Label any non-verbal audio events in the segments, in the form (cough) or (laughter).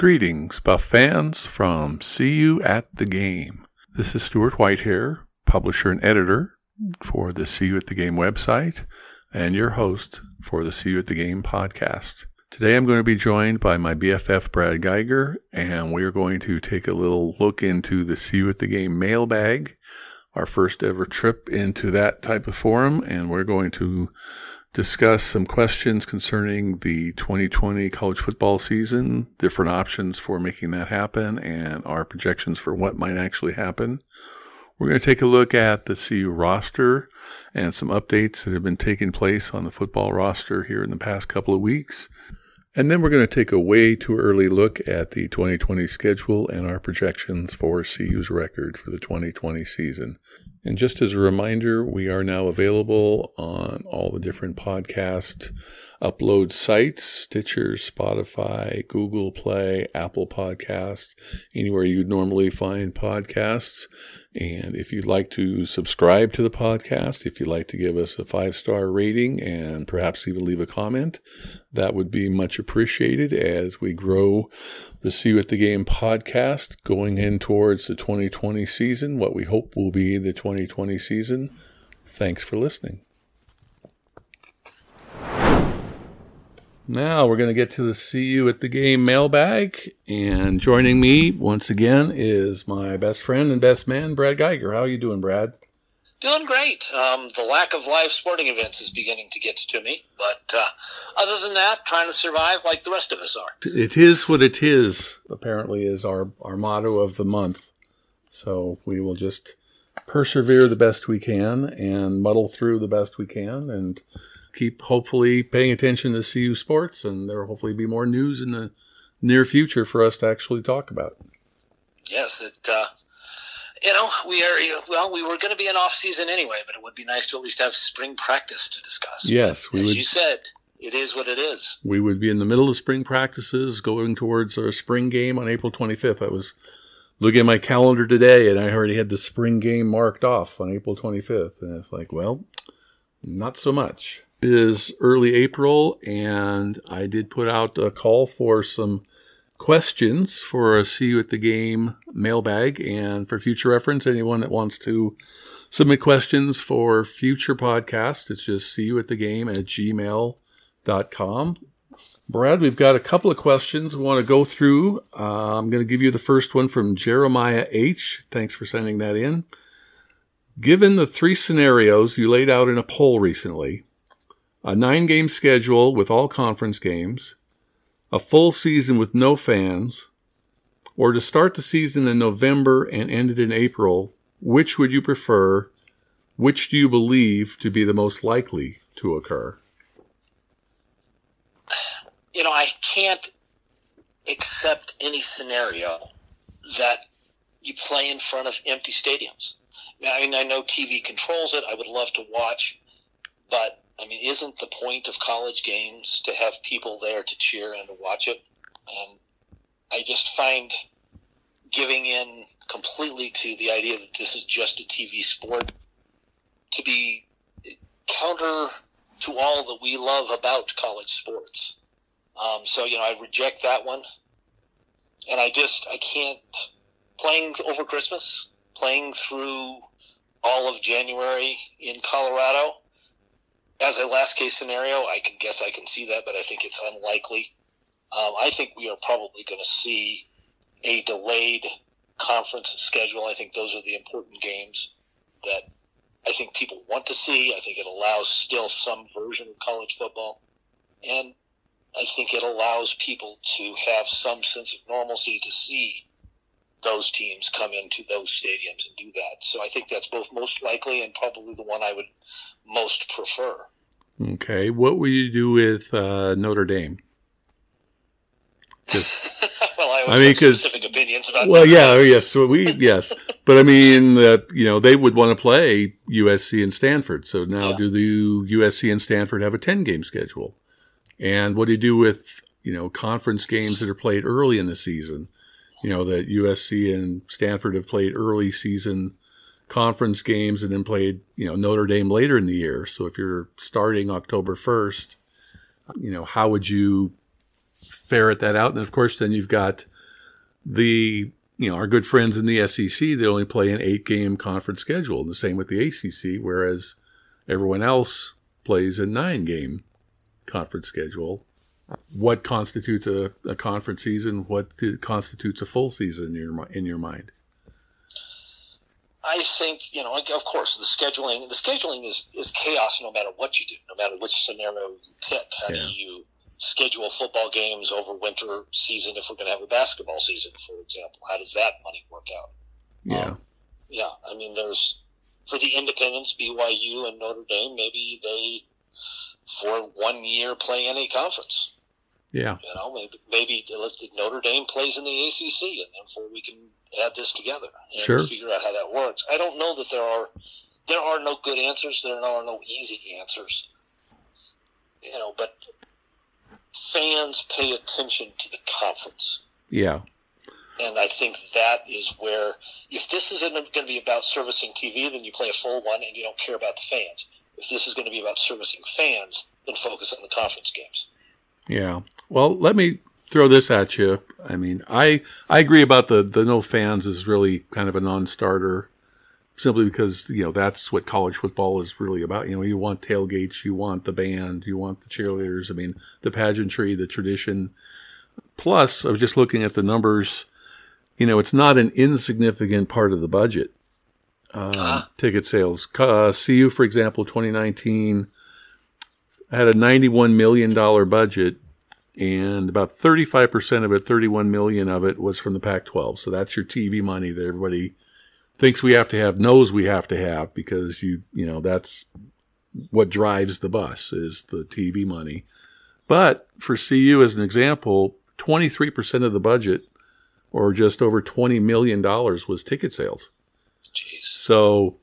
Greetings, Buff fans from CU at the Game. This is Stuart Whitehair, publisher and editor for the CU at the Game website and your host for the CU at the Game podcast. Today I'm going to be joined by my BFF Brad Geiger, and we are going to take a little look into the See You at the Game mailbag, our first ever trip into that type of forum, and we're going to discuss some questions concerning the 2020 college football season, different options for making that happen, and our projections for what might actually happen. We're going to take a look at the CU roster and some updates that have been taking place on the football roster here in the past couple of weeks. And then we're going to take a way too early look at the 2020 schedule and our projections for CU's record for the 2020 season. And just as a reminder, we are now available on all the different podcast upload sites Stitcher, Spotify, Google Play, Apple Podcasts, anywhere you'd normally find podcasts. And if you'd like to subscribe to the podcast, if you'd like to give us a five star rating and perhaps even leave a comment, that would be much appreciated as we grow the CU at the Game podcast going in towards the 2020 season, what we hope will be the 2020 season. Thanks for listening. Now we're going to get to the CU at the Game mailbag. And joining me once again is my best friend and best man, Brad Geiger. How are you doing, Brad? Doing great. Um, the lack of live sporting events is beginning to get to me, but uh, other than that, trying to survive like the rest of us are. It is what it is. Apparently, is our our motto of the month. So we will just persevere the best we can and muddle through the best we can, and keep hopefully paying attention to CU sports, and there will hopefully be more news in the near future for us to actually talk about. Yes, it. Uh, you know, we are. Well, we were going to be in off season anyway, but it would be nice to at least have spring practice to discuss. Yes, we As would. you said, it is what it is. We would be in the middle of spring practices, going towards our spring game on April 25th. I was looking at my calendar today, and I already had the spring game marked off on April 25th, and it's like, well, not so much. Is early April, and I did put out a call for some questions for a CU at the Game mailbag. And for future reference, anyone that wants to submit questions for future podcasts, it's just see you at the game at gmail.com. Brad, we've got a couple of questions we want to go through. Uh, I'm going to give you the first one from Jeremiah H. Thanks for sending that in. Given the three scenarios you laid out in a poll recently, a nine game schedule with all conference games, a full season with no fans, or to start the season in November and end it in April, which would you prefer? Which do you believe to be the most likely to occur? You know, I can't accept any scenario that you play in front of empty stadiums. I mean, I know TV controls it. I would love to watch, but I mean, isn't the point of college games to have people there to cheer and to watch it? And I just find giving in completely to the idea that this is just a TV sport to be counter to all that we love about college sports. Um, so, you know, I reject that one. And I just, I can't, playing over Christmas, playing through all of January in Colorado, as a last case scenario, I can guess I can see that, but I think it's unlikely. Um, I think we are probably going to see a delayed conference schedule. I think those are the important games. that I think people want to see. I think it allows still some version of college football. And I think it allows people to have some sense of normalcy to see those teams come into those stadiums and do that. So I think that's both most likely and probably the one I would most prefer. Okay. What will you do with uh, Notre Dame? (laughs) well, I, I mean, because specific opinions about. Well, yeah, yes, so we yes, (laughs) but I mean that you know they would want to play USC and Stanford. So now, Yeah. do the USC and Stanford have a ten game schedule? And what do you do with you know conference games that are played early in the season? You know that USC and Stanford have played early season conference games and then played you know Notre Dame later in the year. So if you're starting October first, you know how would you ferret that out? And of course, then you've got the you know our good friends in the SEC they only play an eight game conference schedule, and the same with the ACC, whereas everyone else plays a nine game conference schedule. What constitutes a, a conference season? What constitutes a full season in your in your mind? I think you know, of course, the scheduling. The scheduling is is chaos no matter what you do, no matter which scenario you pick. How Yeah. do you schedule football games over winter season if we're going to have a basketball season, for example? How does that money work out? Yeah, Um, yeah, I mean, there's for the independents, BYU and Notre Dame. Maybe they for one year play any conference. Yeah, You know, maybe maybe Notre Dame plays in the ACC, and therefore we can add this together and Sure. figure out how that works. I don't know that there are there are no good answers. There are no easy answers. You know, but fans pay attention to the conference. yeah, And I think that is where, if this isn't going to be about servicing TV, then you play a full one and you don't care about the fans. If this is going to be about servicing fans, then focus on the conference games. Yeah. Well, let me throw this at you. I mean, I I agree about the the no fans is really kind of a non-starter, simply because you know that's what college football is really about. You know, you want tailgates, you want the band, you want the cheerleaders. I mean, the pageantry, the tradition. Plus, I was just looking at the numbers. You know, it's not an insignificant part of the budget. Um, ticket sales. Uh, CU, for example, 2019 had a 91 million dollar budget and about 35% of it 31 million of it was from the Pac-12 so that's your TV money that everybody thinks we have to have knows we have to have because you you know that's what drives the bus is the TV money. But for CU as an example 23% of the budget or just over 20 million dollars was ticket sales. Jeez. so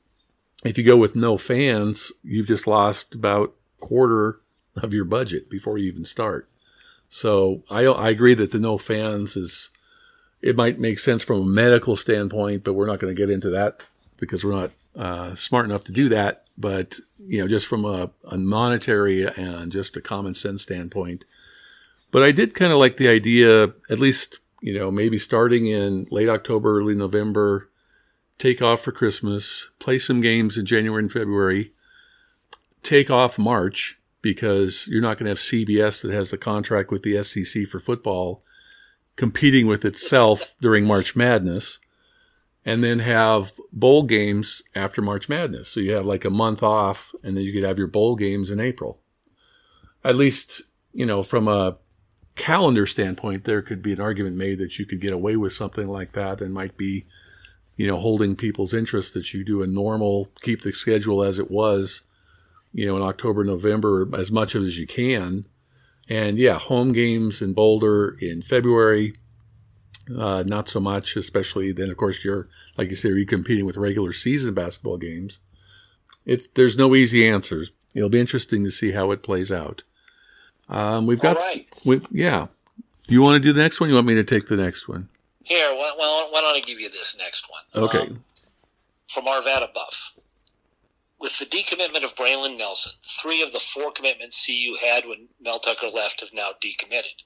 if you go with no fans, you've just lost about quarter of your budget before you even start. So I I agree that the no fans is it might make sense from a medical standpoint, but we're not going to get into that because we're not uh, smart enough to do that. But you know, just from a, a monetary and just a common sense standpoint. But I did kind of like the idea, at least you know, maybe starting in late October, early November, take off for Christmas, play some games in January and February, take off March because you're not going to have CBS that has the contract with the SEC for football competing with itself during March Madness, and then have bowl games after March Madness. So you have like a month off, and then you could have your bowl games in April. At least, you know, from a calendar standpoint, there could be an argument made that you could get away with something like that and might be you know, holding people's interest that you do a normal, keep the schedule as it was, you know, in October, November, as much of as you can. And yeah, home games in Boulder in February, uh, not so much, especially then, of course, you're, like you say, you're competing with regular season basketball games. It's, there's no easy answers. It'll be interesting to see how it plays out. Um, we've got, right. we, yeah. Do you want to do the next one? You want me to take the next one? Here, why don't I give you this next one? Okay. Um, from Arvada Buff. With the decommitment of Braylon Nelson, three of the four commitments CU had when Mel Tucker left have now decommitted.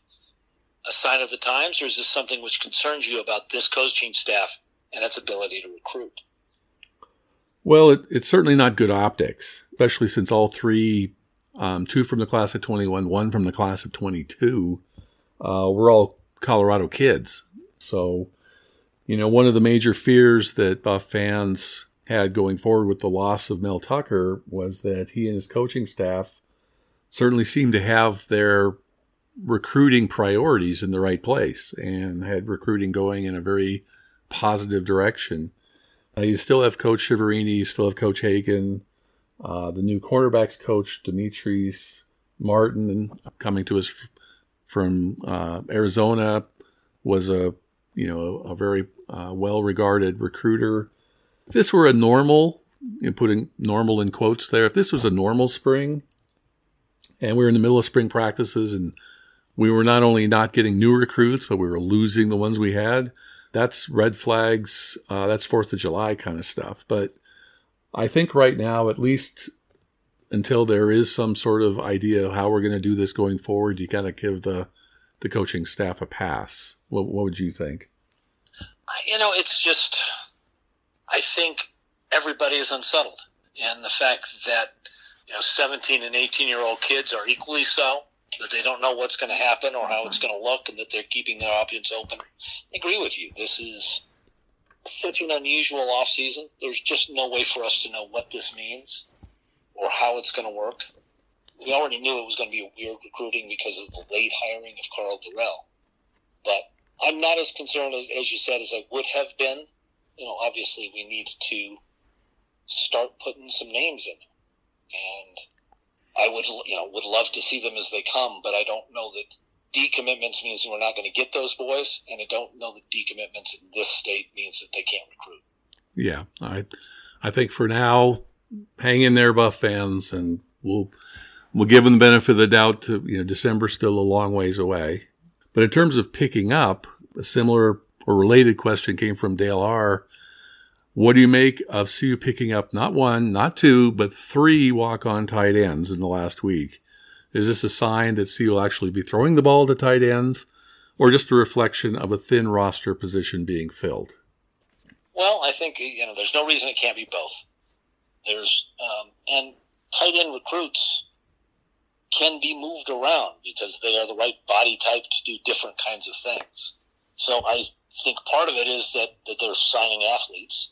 A sign of the times, or is this something which concerns you about this coaching staff and its ability to recruit? Well, it, it's certainly not good optics, especially since all three, um, two from the class of 21, one from the class of 22, uh, we're all Colorado kids. So, you know, one of the major fears that Buff fans had going forward with the loss of Mel Tucker was that he and his coaching staff certainly seemed to have their recruiting priorities in the right place and had recruiting going in a very positive direction. You still have Coach Chiaverini, you still have Coach Hagan, uh, the new quarterbacks coach Demetrice Martin, coming to us from uh, Arizona, was a you know a, a very uh, well regarded recruiter. If this were a normal, you putting normal in quotes there, if this was a normal spring, and we were in the middle of spring practices and we were not only not getting new recruits, but we were losing the ones we had. That's red flags. Uh, that's Fourth of July kind of stuff. But I think right now, at least until there is some sort of idea of how we're going to do this going forward, you got to give the the coaching staff a pass. What, what would you think? You know, it's just I think everybody is unsettled, and the fact that you know 17 and 18 year old kids are equally so that they don't know what's going to happen or how it's going to look, and that they're keeping their options open. I agree with you. This is such an unusual off season. There's just no way for us to know what this means or how it's going to work. We already knew it was going to be a weird recruiting because of the late hiring of Karl Dorrell, but I'm not as concerned as, as you said as I would have been. You know, obviously we need to start putting some names in, and I would you know would love to see them as they come, but I don't know that decommitments means we're not going to get those boys, and I don't know that decommitments in this state means that they can't recruit. Yeah, I I think for now, hang in there, Buff fans, and we'll we'll give them the benefit of the doubt. To you know, December's still a long ways away, but in terms of picking up, a similar or related question came from Dale R. What do you make of CU picking up not one, not two, but three walk-on tight ends in the last week? Is this a sign that CU will actually be throwing the ball to tight ends, or just a reflection of a thin roster position being filled? Well, I think you know there's no reason it can't be both. There's um, and tight end recruits can be moved around because they are the right body type to do different kinds of things. So I think part of it is that, that they're signing athletes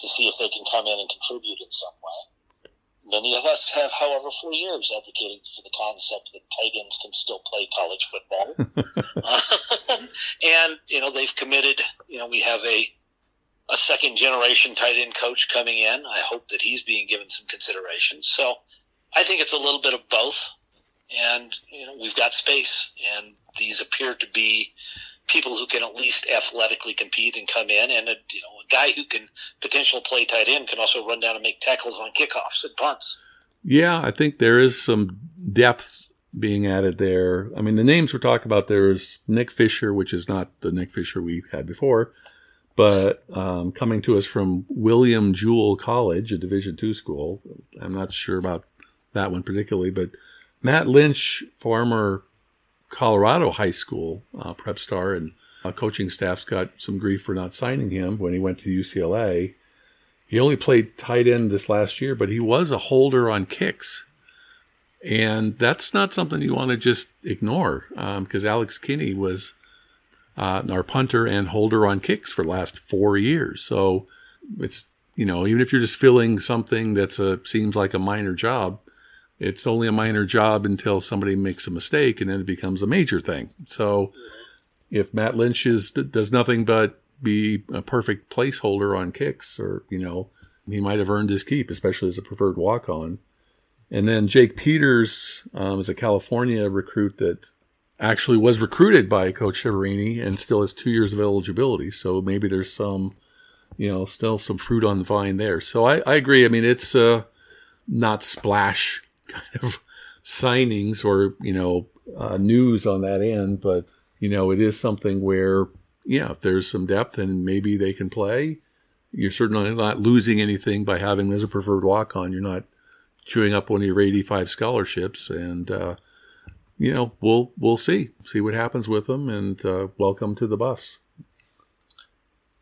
to see if they can come in and contribute in some way. Many of us have, however, for years advocated for the concept that tight ends can still play college football. (laughs) (laughs) and, you know, they've committed, you know, we have a, a second generation tight end coach coming in. I hope that he's being given some consideration. So I think it's a little bit of both. And, you know, we've got space. And these appear to be people who can at least athletically compete and come in, and a you know a guy who can potentially play tight end can also run down and make tackles on kickoffs and punts. Yeah, I think there is some depth being added there. I mean, the names we're talking about there is Nick Fisher, which is not the Nick Fisher we had before, but um, coming to us from William Jewell College, a Division two school. I'm not sure about that one particularly, but Matt Lynch, former Colorado high school uh, prep star, and uh, coaching staff's got some grief for not signing him when he went to UCLA. He only played tight end this last year, but he was a holder on kicks. And that's not something you want to just ignore because um, Alex Kinney was uh, our punter and holder on kicks for the last four years. So it's, you know, even if you're just filling something that's a, seems like a minor job, it's only a minor job until somebody makes a mistake and then it becomes a major thing. So if Matt Lynch is, does nothing but be a perfect placeholder on kicks or, you know, he might have earned his keep, especially as a preferred walk on. And then Jake Peters um, is a California recruit that actually was recruited by Coach Chiaverini and still has two years of eligibility. So maybe there's some, you know, still some fruit on the vine there. So I, I agree. I mean, it's uh, not splash kind of signings or you know uh, news on that end, but you know it is something where yeah, if there's some depth and maybe they can play, you're certainly not losing anything by having them as a preferred walk on. You're not chewing up one of your 85 scholarships, and uh, you know we'll we'll see see what happens with them, and uh, welcome to the Buffs.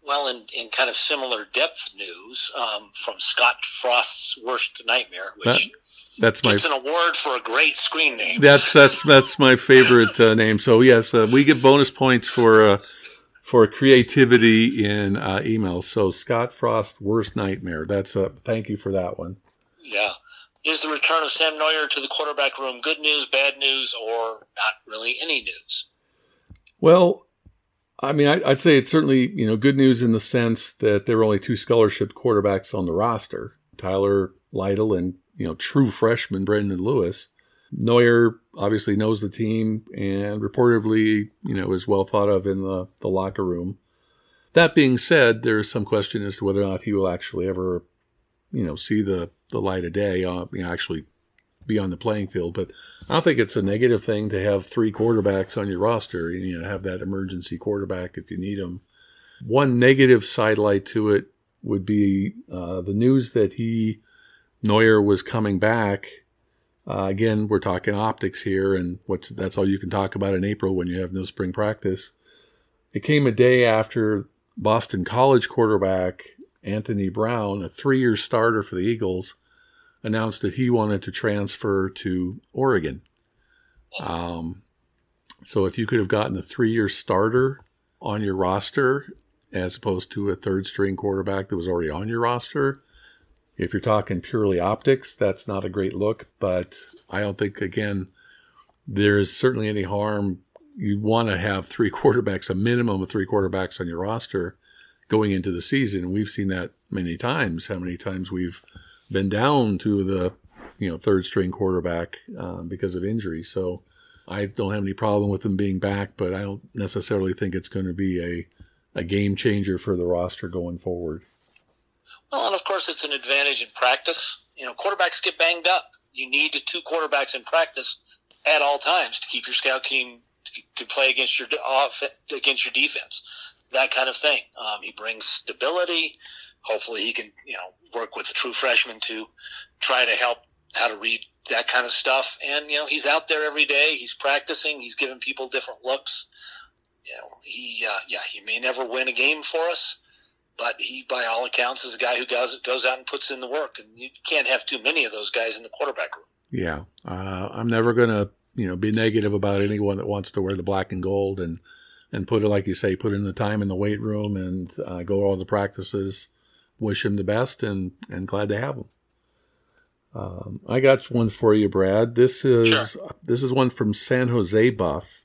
Well, in, in kind of similar depth news um, from Scott Frost's worst nightmare, which. That- that's my. It's an award for a great screen name. That's that's that's my favorite uh, name. So yes, uh, we get bonus points for uh, for creativity in uh, emails. So Scott Frost, worst nightmare. That's a thank you for that one. Yeah. Is the return of Sam Noyer to the quarterback room good news, bad news, or not really any news? Well, I mean, I, would say it's certainly you know good news in the sense that there were only two scholarship quarterbacks on the roster: Tyler Lytle and you know true freshman Brendon Lewis. Noyer obviously knows the team and reportedly you know is well thought of in the, the locker room. That being said, there's some question as to whether or not he will actually ever you know see the the light of day, uh, you know, actually be on the playing field. But I don't think it's a negative thing to have three quarterbacks on your roster. You know, have that emergency quarterback if you need him. One negative sidelight to it would be uh, the news that he Noyer was coming back. Uh, again, we're talking optics here, and what that's all you can talk about in April when you have no spring practice. It came a day after Boston College quarterback Anthony Brown, a three-year starter for the Eagles, announced that he wanted to transfer to Oregon. Um, so if you could have gotten a three-year starter on your roster as opposed to a third-string quarterback that was already on your roster, if you're talking purely optics, that's not a great look. But I don't think again there's certainly any harm. You want to have three (laughs) quarterbacks, a minimum of three quarterbacks on your roster going into the season. We've seen that many times. How many times we've been down to the you know third string quarterback uh, because of injury. So I don't have any problem with them being back, but I don't necessarily think it's going to be a a game changer for the roster going forward. Well, and of course, it's an advantage in practice. You know, quarterbacks get banged up. You need two quarterbacks in practice at all times to keep your scout team to play against your against your defense that kind of thing. Um, he brings stability. Hopefully, he can you know work with the true freshman to try to help how to read that kind of stuff. And you know, he's out there every day. He's practicing. He's giving people different looks. You know, he uh, yeah, he may never win a game for us, but he, by all accounts, is a guy who goes goes out and puts in the work. And you can't have too many of those guys in the quarterback room. Yeah, uh, I'm never gonna you know be negative about anyone that wants to wear the black and gold and and put it like you say, put in the time in the weight room and uh, go all the practices. Wish him the best and and glad to have him. Um, I got one for you, Brad. This is sure. this is one from San Jose Buff.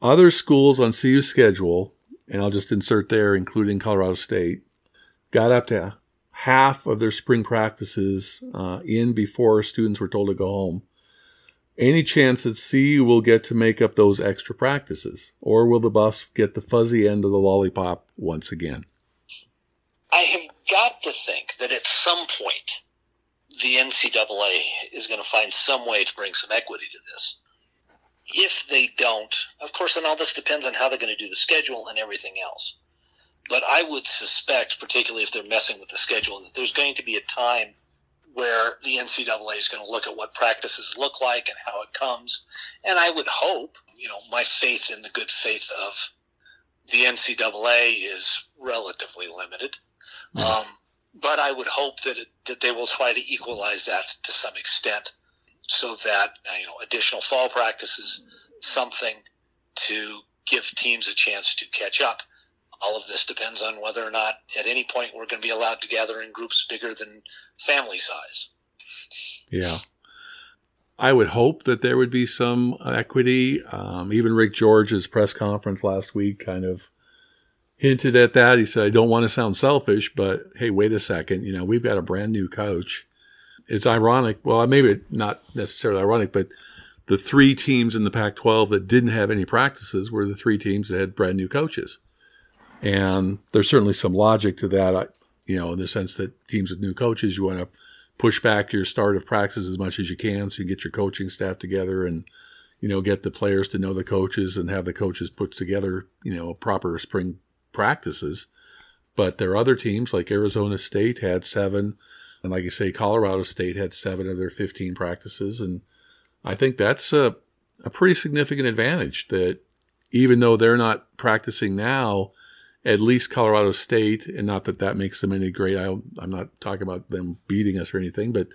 Other schools on CU schedule, and I'll just insert there, including Colorado State, got up to half of their spring practices uh, in before students were told to go home. Any chance that CU will get to make up those extra practices? Or will the Buffs get the fuzzy end of the lollipop once again? I have got to think that at some point the NCAA is going to find some way to bring some equity to this. If they don't, of course, and all this depends on how they're going to do the schedule and everything else. But I would suspect, particularly if they're messing with the schedule, that there's going to be a time where the NCAA is going to look at what practices look like and how it comes. And I would hope, you know, my faith in the good faith of the NCAA is relatively limited. Um, but I would hope that it, that they will try to equalize that to some extent, so that uh, you know additional fall practices, something to give teams a chance to catch up all of this depends on whether or not at any point we're going to be allowed to gather in groups bigger than family size. Yeah. I would hope that there would be some equity. Um, even Rick George's press conference last week kind of hinted at that. He said, I don't want to sound selfish, but hey, wait a second. You know, we've got a brand new coach. It's ironic. Well, maybe not necessarily ironic, but the three teams in the Pac 12 that didn't have any practices were the three teams that had brand new coaches. And there's certainly some logic to that, you know, in the sense that teams with new coaches, you want to push back your start of practice as much as you can so you can get your coaching staff together and, you know, get the players to know the coaches and have the coaches put together, you know, proper spring practices. But there are other teams like Arizona State had seven. And like you say, Colorado State had seven of their 15 practices. And I think that's a, a pretty significant advantage that even though they're not practicing now, at least Colorado State, and not that that makes them any great. I, am not talking about them beating us or anything, but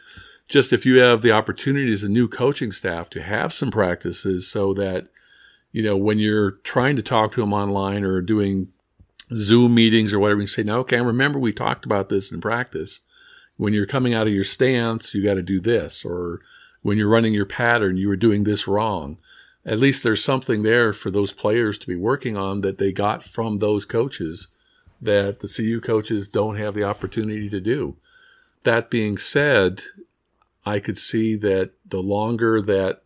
just if you have the opportunity as a new coaching staff to have some practices so that you know, when you're trying to talk to them online or doing Zoom meetings or whatever, you say, now, okay, I remember we talked about this in practice. When you're coming out of your stance, you got to do this. Or when you're running your pattern, you were doing this wrong. At least there's something there for those players to be working on that they got from those coaches that the CU coaches don't have the opportunity to do. That being said, I could see that the longer that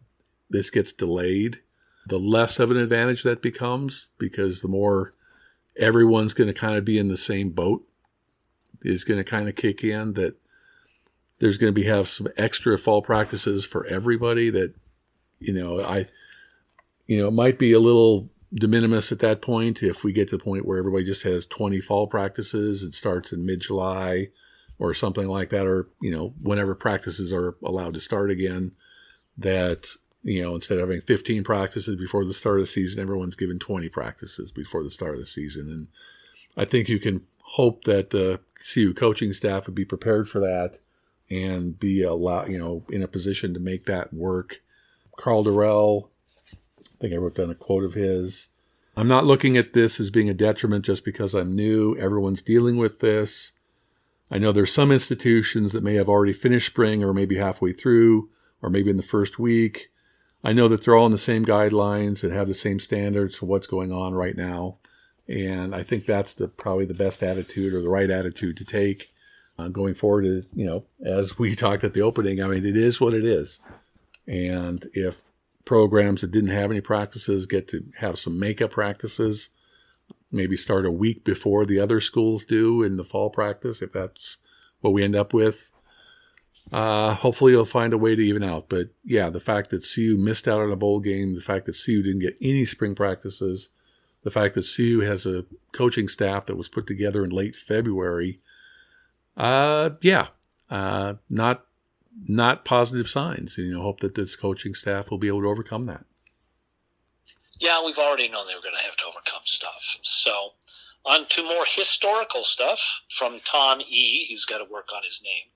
this gets delayed, the less of an advantage that becomes because the more everyone's going to kind of be in the same boat is going to kind of kick in that there's going to be have some extra fall practices for everybody that you know i you know it might be a little de minimis at that point if we get to the point where everybody just has 20 fall practices it starts in mid-july or something like that or you know whenever practices are allowed to start again that you know, instead of having 15 practices before the start of the season, everyone's given 20 practices before the start of the season. And I think you can hope that the CU coaching staff would be prepared for that and be a lot, you know, in a position to make that work. Karl Dorrell, I think I wrote down a quote of his. I'm not looking at this as being a detriment just because I'm new. Everyone's dealing with this. I know there's some institutions that may have already finished spring or maybe halfway through or maybe in the first week. I know that they're all in the same guidelines and have the same standards of what's going on right now. And I think that's the probably the best attitude or the right attitude to take uh, going forward. To, you know, as we (laughs) talked at the opening, I mean, it is what it is. And if programs that didn't have any practices get to have some makeup practices, maybe start a week before the other schools do in the fall practice, if that's what we end up with, uh, hopefully, you'll find a way to even out. But yeah, the fact that CU missed out on a bowl game, the fact that CU didn't get any spring practices, the fact that CU has a coaching staff that was put together in late February, uh, yeah, uh, not not positive signs. You know, hope that this coaching staff will be able to overcome that. Yeah, we've already known they were going to have to overcome stuff. So, on to more historical stuff from Tom E., He's got to work on his name.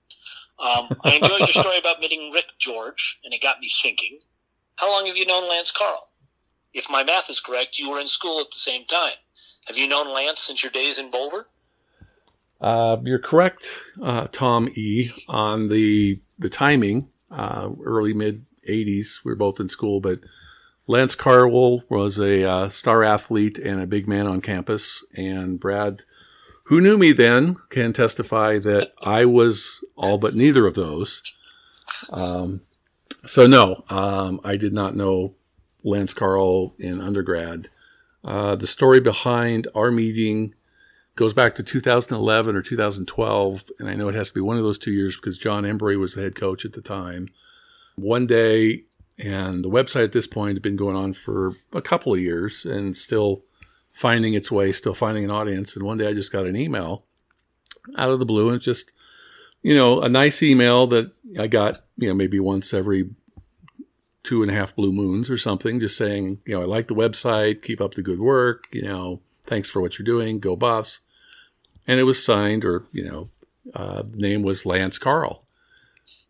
Um, I enjoyed your story about meeting Rick George, and it got me thinking. How long have you known Lance Carl? If my math is correct, you were in school at the same time. Have you known Lance since your days in Boulder? Uh, you're correct, uh, Tom E. On the the timing, uh, early mid '80s. We were both in school, but Lance Carl was a uh, star athlete and a big man on campus, and Brad who knew me then can testify that I was all but neither of those. Um, so no, um, I did not know Lance Carl in undergrad. Uh, the story behind our meeting goes back to 2011 or 2012, and I know it has to be one of those two years because John Embree was the head coach at the time. One day, and the website at this point had been going on for a couple of years and still finding its way, still finding an audience. And one day I just got an email out of the blue, and it's just, you know, a nice email that I got, you know, maybe once every two and a half blue moons or something, just saying, you know, I like the website, keep up the good work, you know, thanks for what you're doing, go Buffs. And it was signed, or, you know, uh, the name was Lance Carl.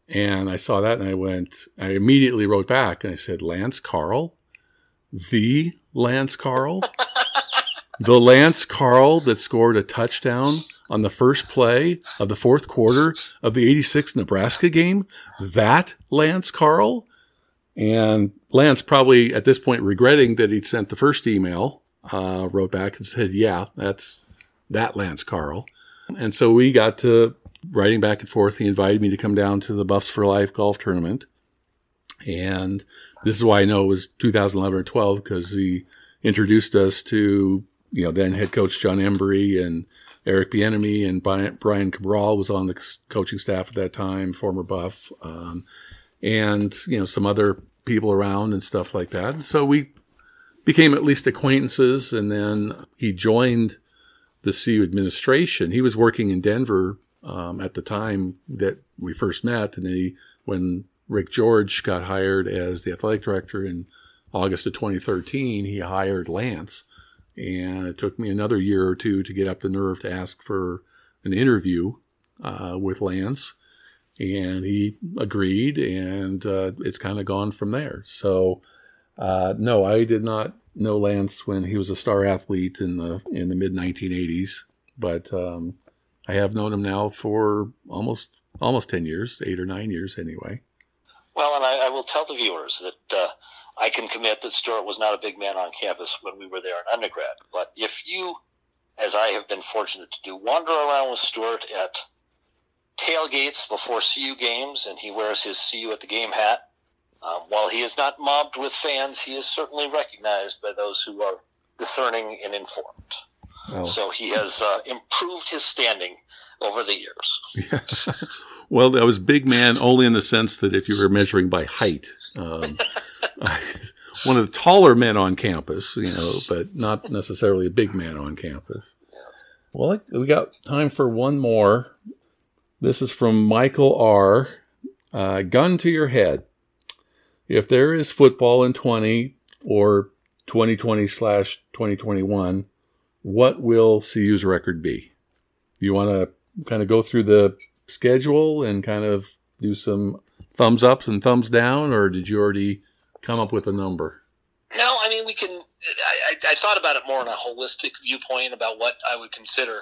And I saw that and I went, I immediately wrote back and I said, Lance Carl? The Lance Carl? (laughs) the Lance Carl that scored a touchdown on the first play of the fourth quarter of the 86 Nebraska game? That Lance Carl? And Lance, probably at this point regretting that he'd sent the first email, uh, wrote back and said, Yeah, that's that Lance Carl. And so we got to writing back and forth. He invited me to come down to the Buffs for Life golf tournament. And this is why I know it was 2011 or 12 because he introduced us to you know, then head coach John Embree and Eric Bieniemy and Brian Cabral was on the coaching staff at that time, former Buff, um, and you know some other people around and stuff like that. So we became at least acquaintances, and then he joined the CU administration. He was working in Denver um, at the time that we first met, and he when Rick George got hired as the athletic director in August of 2013, he hired Lance and it took me another year or two to get up the nerve to ask for an interview uh, with Lance. And he agreed, and uh, it's kind of gone from there. So Uh, no, I did not know Lance when he was a star athlete in the in the mid 1980s, but um, I have known him now for almost almost 10 years, eight or nine years anyway. Well, and I, I will tell the viewers that uh, I can commit that Stuart was not a big man on campus when we were there in undergrad. But if you, as I have been fortunate to do, wander around with Stuart at tailgates before CU games, and he wears his CU at the game hat. Um, while he is not mobbed with fans, he is certainly recognized by those who are discerning and informed. Oh. So he has uh, improved his standing over the years. (laughs) Well, that was big man only in the sense that if you were measuring by height, um, (laughs) one of the taller men on campus, you know, but not necessarily a big man on campus. Well, we got time for one more. This is from Michael R. Uh, gun to your head. If there is football in 20 or 2020 slash 2021, what will CU's record be? You want to kind of go through the schedule and kind of do some thumbs up and thumbs down, or did you already come up with a number? No, I mean, we can. I, I, I thought about it more in a holistic viewpoint about what I would consider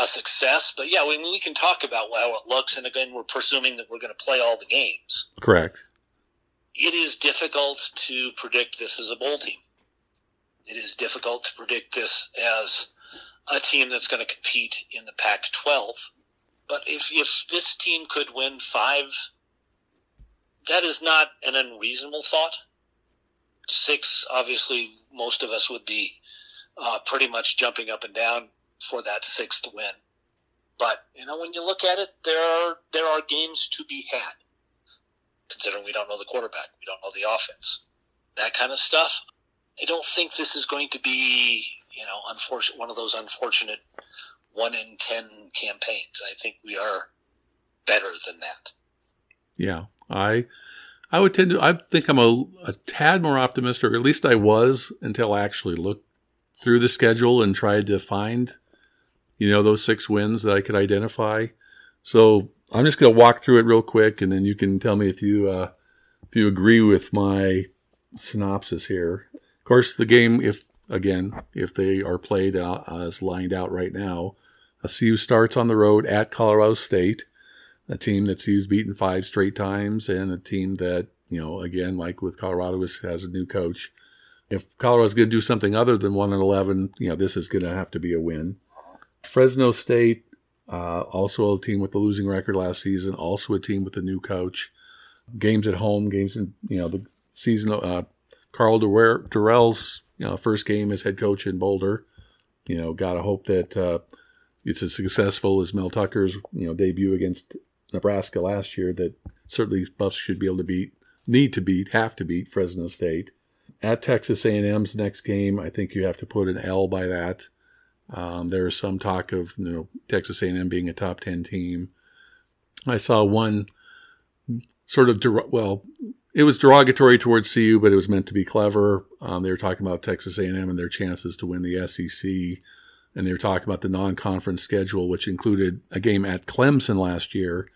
a success. But yeah, we, we can talk about how it looks. And again, we're presuming that we're going to play all the games. Correct. It is difficult to predict this as a bowl team. It is difficult to predict this as a team that's going to compete in the Pac 12. But if, if this team could win five, that is not an unreasonable thought. Six, obviously, most of us would be uh, pretty much jumping up and down for that sixth win. But you know, when you look at it, there are there are games to be had. Considering we don't know the quarterback, we don't know the offense, that kind of stuff. I don't think this is going to be you know unfortunate one of those unfortunate one in ten campaigns. I think we are better than that. Yeah, I I would tend to I think I'm a, a tad more optimistic, or at least I was until I actually looked through the schedule and tried to find you know, those six wins that I could identify. So I'm just going to walk through it real quick, and then you can tell me if you uh, if you agree with my synopsis here. Of course, the game, if again, if they are played uh, as lined out right now, a CU starts on the road at Colorado State, a team that CU's beaten five straight times, and a team that you know, again, like with Colorado, has a new coach. If Colorado's going to do something other than one and eleven, you know, this is going to have to be a win. Fresno State, uh, also a team with the losing record last season, also a team with a new coach. Games at home, games in you know the season. Uh, Karl Dorrell's you know, first game as head coach in Boulder. You know, gotta hope that uh, it's as successful as Mel Tucker's you know debut against Nebraska last year. That certainly Buffs should be able to beat, need to beat, have to beat Fresno State. At Texas A&M's next game, I think you have to put an L by that. Um, there is some talk of you know Texas A&M being a top ten team. I saw one sort of der- well, it was derogatory towards CU, but it was meant to be clever. Um, they were talking about Texas A&M and their chances to win the SEC, and they were talking about the non-conference schedule, which included a game at Clemson last year,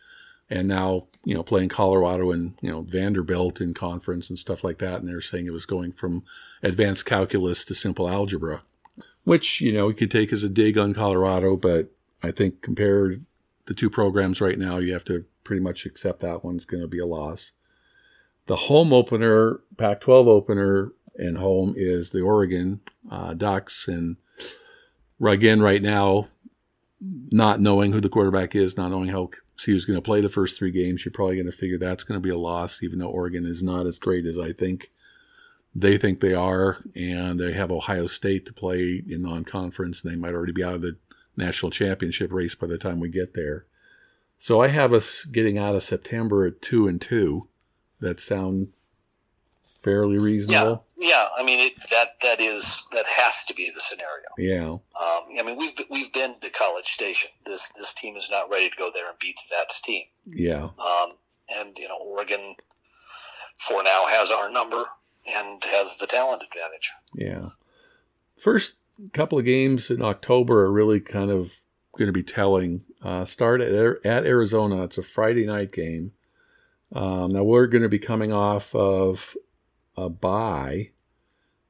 and now you know playing Colorado and you know Vanderbilt in conference and stuff like that. And they were saying it was going from advanced calculus to simple algebra which, you know, you could take as a dig on Colorado, but I think compared the two programs right now, you have to pretty much accept that one's going to be a loss. The home opener, Pac 12 opener, and home is the Oregon uh, Ducks. And again, right now, not knowing who the quarterback is, not knowing how CU's going to play the first three games, you're probably going to figure that's going to be a loss, even though Oregon is not as great as I think they think they are, and they have Ohio State to play in non-conference, and they might already be out of the national championship race by the time we get there. So I have us getting out of September at two and two. That sound fairly reasonable. Yeah, yeah. I mean, it, that that is that has to be the scenario. Yeah. Um, I mean, we've we've been to College Station. This this team is not ready to go there and beat that team. Yeah. Um, and you know, Oregon for now has our number and has the talent advantage. Yeah. First couple of games in October are really kind of going to be telling. Uh, start at, at Arizona. It's a Friday night game. Um, now we're going to be coming off of a bye,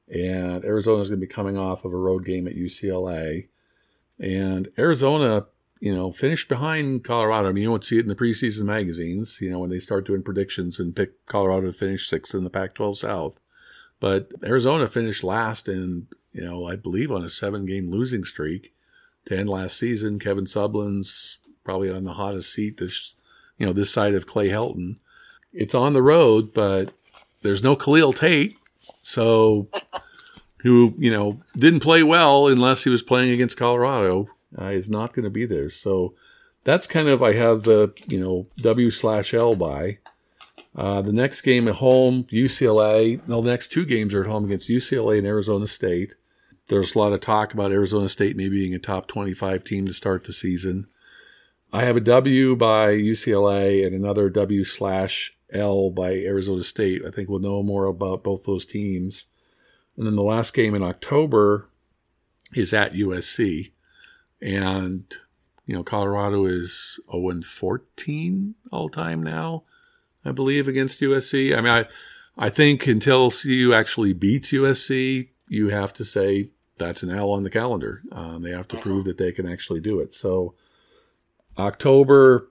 and Arizona is going to be coming off of a road game at UCLA. And Arizona, you know, finished behind Colorado. I mean, you don't see it in the preseason magazines, you know, when they start doing predictions and pick Colorado to finish sixth in the Pac 12 South. But Arizona finished last in, you know, I believe on a seven game losing streak to end last season. Kevin Sumlin's probably on the hottest seat this, you know, this side of Clay Helton. It's on the road, but there's no Khalil Tate. So, (laughs) who, you know, didn't play well unless he was playing against Colorado, uh, is not going to be there. So, that's kind of, I have the, you know, W slash L by. Uh, the next game at home, UCLA. No, the next two games are at home against UCLA and Arizona State. There's a lot of talk about Arizona State maybe being a top 25 team to start the season. I have a W by UCLA and another W slash L by Arizona State. I think we'll know more about both those teams. And then the last game in October is at USC. And, you know, Colorado is 0 14 all time now, I believe, against USC. I mean, I, I think until CU actually beats USC, you have to say that's an L on the calendar. Um, they have to prove that they can actually do it. So, October,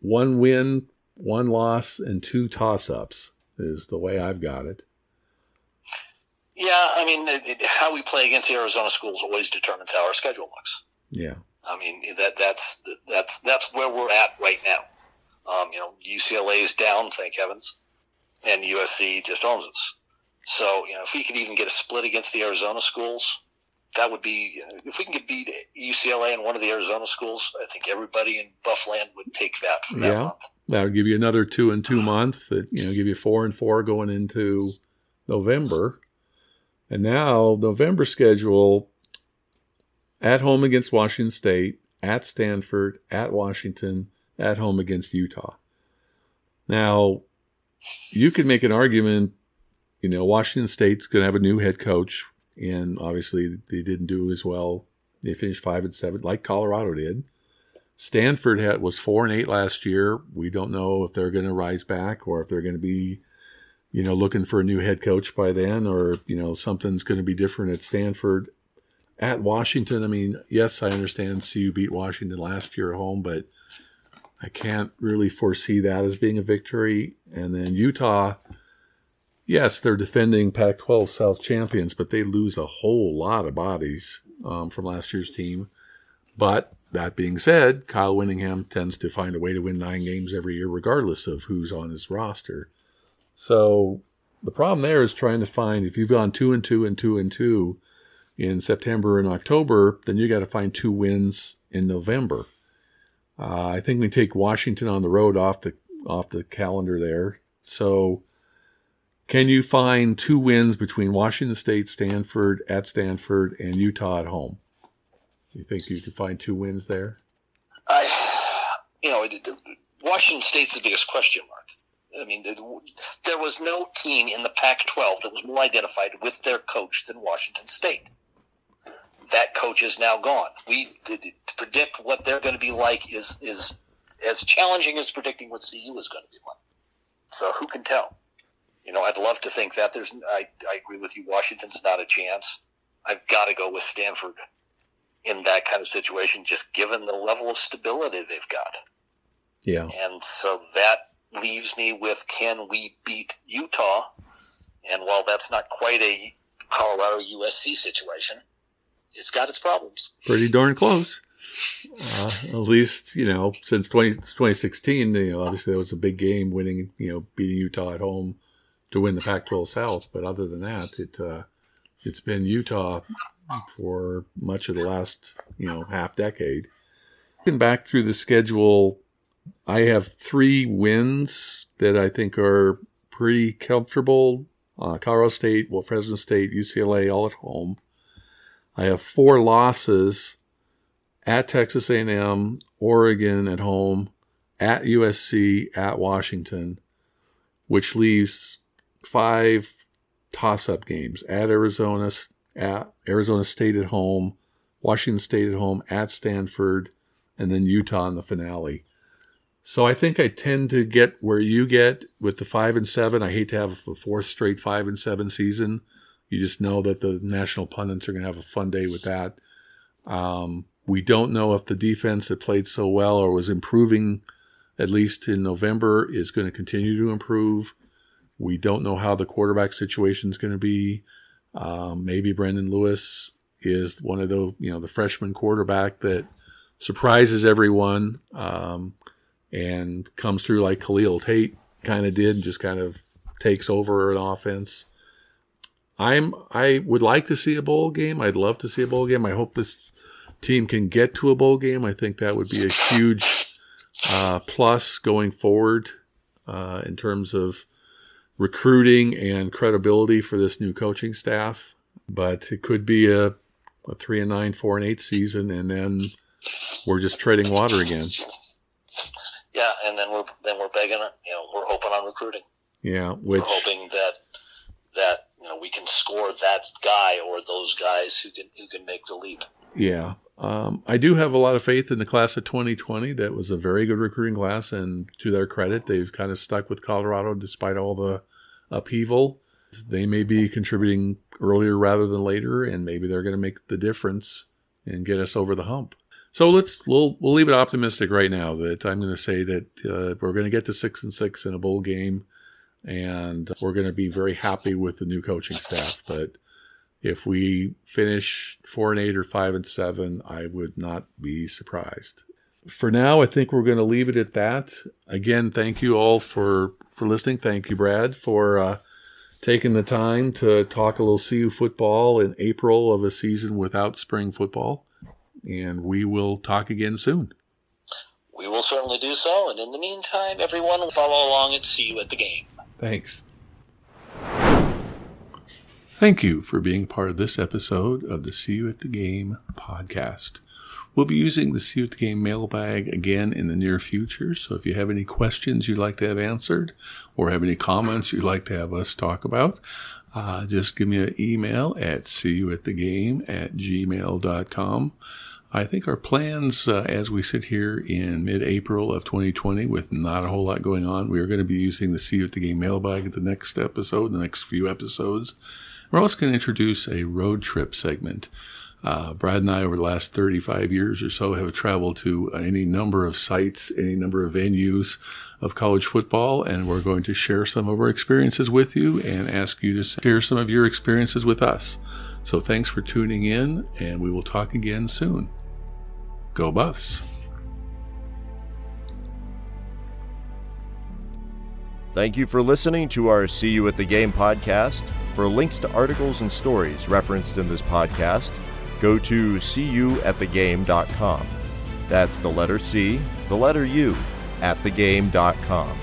one win, one loss, and two toss ups is the way I've got it. Yeah, I mean, how we play against the Arizona schools always determines how our schedule looks. Yeah. I mean that that's that's that's where we're at right now. Um, you know, UCLA is down, thank heavens, and USC just owns us. So you know, if we could even get a split against the Arizona schools, that would be if we can get beat UCLA in one of the Arizona schools. I think everybody in Buffland would take that for that yeah. month. That would give you another two and two month. That you know, give you four and four going into November. And now November schedule at home against Washington State, at Stanford, at Washington, at home against Utah. Now, you could make an argument, you know, Washington State's going to have a new head coach, and obviously they didn't do as well. They finished five and seven, like Colorado did. Stanford had, was four and eight last year. We don't know if they're going to rise back or if they're going to be, you know, looking for a new head coach by then, or you know, something's going to be different at Stanford. At Washington, I mean, yes, I understand CU beat Washington last year at home, but I can't really foresee that as being a victory. And then Utah, yes, they're defending Pac 12 South champions, but they lose a whole lot of bodies um, from last year's team. But that being said, Kyle Whittingham tends to find a way to win nine games every year, regardless of who's on his roster. So the problem there is trying to find if you've gone two and two and two and two in September and October, then you got to find two wins in November. Uh, I think we take Washington on the road off the off the calendar there. So, can you find two wins between Washington State, Stanford at Stanford, and Utah at home? You think you could find two wins there? I, you know, Washington State's the biggest question mark. I mean, there was no team in the Pac-12 that was more identified with their coach than Washington State. That coach is now gone. We to predict what they're going to be like is is as challenging as predicting what CU is going to be like. So who can tell? You know, I'd love to think that there's. I I agree with you. Washington's not a chance. I've got to go with Stanford in that kind of situation, just given the level of stability they've got. Yeah. And so that leaves me with can we beat Utah? And while that's not quite a Colorado USC situation, it's got its problems. Pretty darn close. Uh, at least, you know, since 20, 2016, you know, obviously that was a big game winning, you know, beating Utah at home to win the Pac 12 South. But other than that, it, uh, it's been Utah for much of the last, you know, half decade. Looking back through the schedule, I have three wins that I think are pretty comfortable. Uh, Colorado State, well, Fresno State, UCLA, all at home. I have four losses at Texas A&M, Oregon at home, at USC, at Washington, which leaves five toss-up games at Arizona, at Arizona State at home, Washington State at home, at Stanford, and then Utah in the finale. So I think I tend to get where you get with the five and seven. I hate to have a fourth straight five and seven season. You just know that the national pundits are going to have a fun day with that. Um, we don't know if the defense that played so well or was improving, at least in November, is going to continue to improve. We don't know how the quarterback situation is going to be. Um, maybe Brendon Lewis is one of the you know the freshman quarterback that surprises everyone. Um, and comes through like Khalil Tate kind of did and just kind of takes over an offense. I'm I would like to see a bowl game. I'd love to see a bowl game. I hope this team can get to a bowl game. I think that would be a huge uh, plus going forward uh, in terms of recruiting and credibility for this new coaching staff. But it could be a, a three and nine, four and eight season, and then we're just treading water again yeah, and then we're then we're begging, you know, we're hoping on recruiting. Yeah, which we're hoping that that know we can score that guy or those guys who can who can make the leap. Yeah, um, I do have a lot of faith in the class of 2020. That was a very good recruiting class, and to their credit, they've kind of stuck with Colorado despite all the upheaval. They may be contributing earlier rather than later, and maybe they're going to make the difference and get us over the hump. So let's we'll we'll leave it optimistic right now that I'm going to say that uh, we're going to get to six and six in a bowl game, and we're going to be very happy with the new coaching staff. But if we finish four and eight or five and seven, I would not be surprised. For now, I think we're going to leave it at that. Again, thank you all for for listening. Thank you, Brad, for uh, taking the time to talk a little CU football in April of a season without spring football and we will talk again soon. We will certainly do so. And in the meantime, everyone will follow along and see you at the game. Thanks. Thank you for being part of this episode of the CU at the Game podcast. We'll be using the CU at the Game mailbag again in the near future. So if you have any questions you'd like to have answered or have any comments you'd like to have us talk about, uh, just give me an email at cuatthegame at gmail.com. I think our plans uh, as we sit here in mid April of 2020 with not a whole lot going on, we are going to be using the CU at the Game mailbag at the next episode, the next few episodes. We're also going to introduce a road trip segment. Uh, Brad and I, over the last 35 years or so, have traveled to any number of sites, any number of venues of college football, and we're going to share some of our experiences with you and ask you to share some of your experiences with us. So thanks for tuning in, and we will talk again soon. Go Buffs. Thank you for listening to our CU at the Game podcast. For links to articles and stories referenced in this podcast, go to cuatthegame.com. That's the letter C, the letter U, at thegame.com.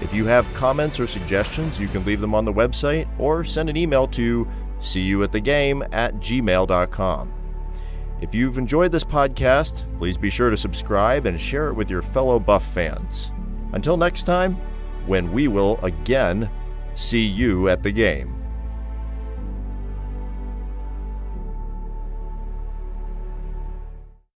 If you have comments or suggestions, you can leave them on the website or send an email to cuatthegame at gmail.com. If you've enjoyed this podcast, please be sure to subscribe and share it with your fellow Buff fans. Until next time, when we will again see you at the game.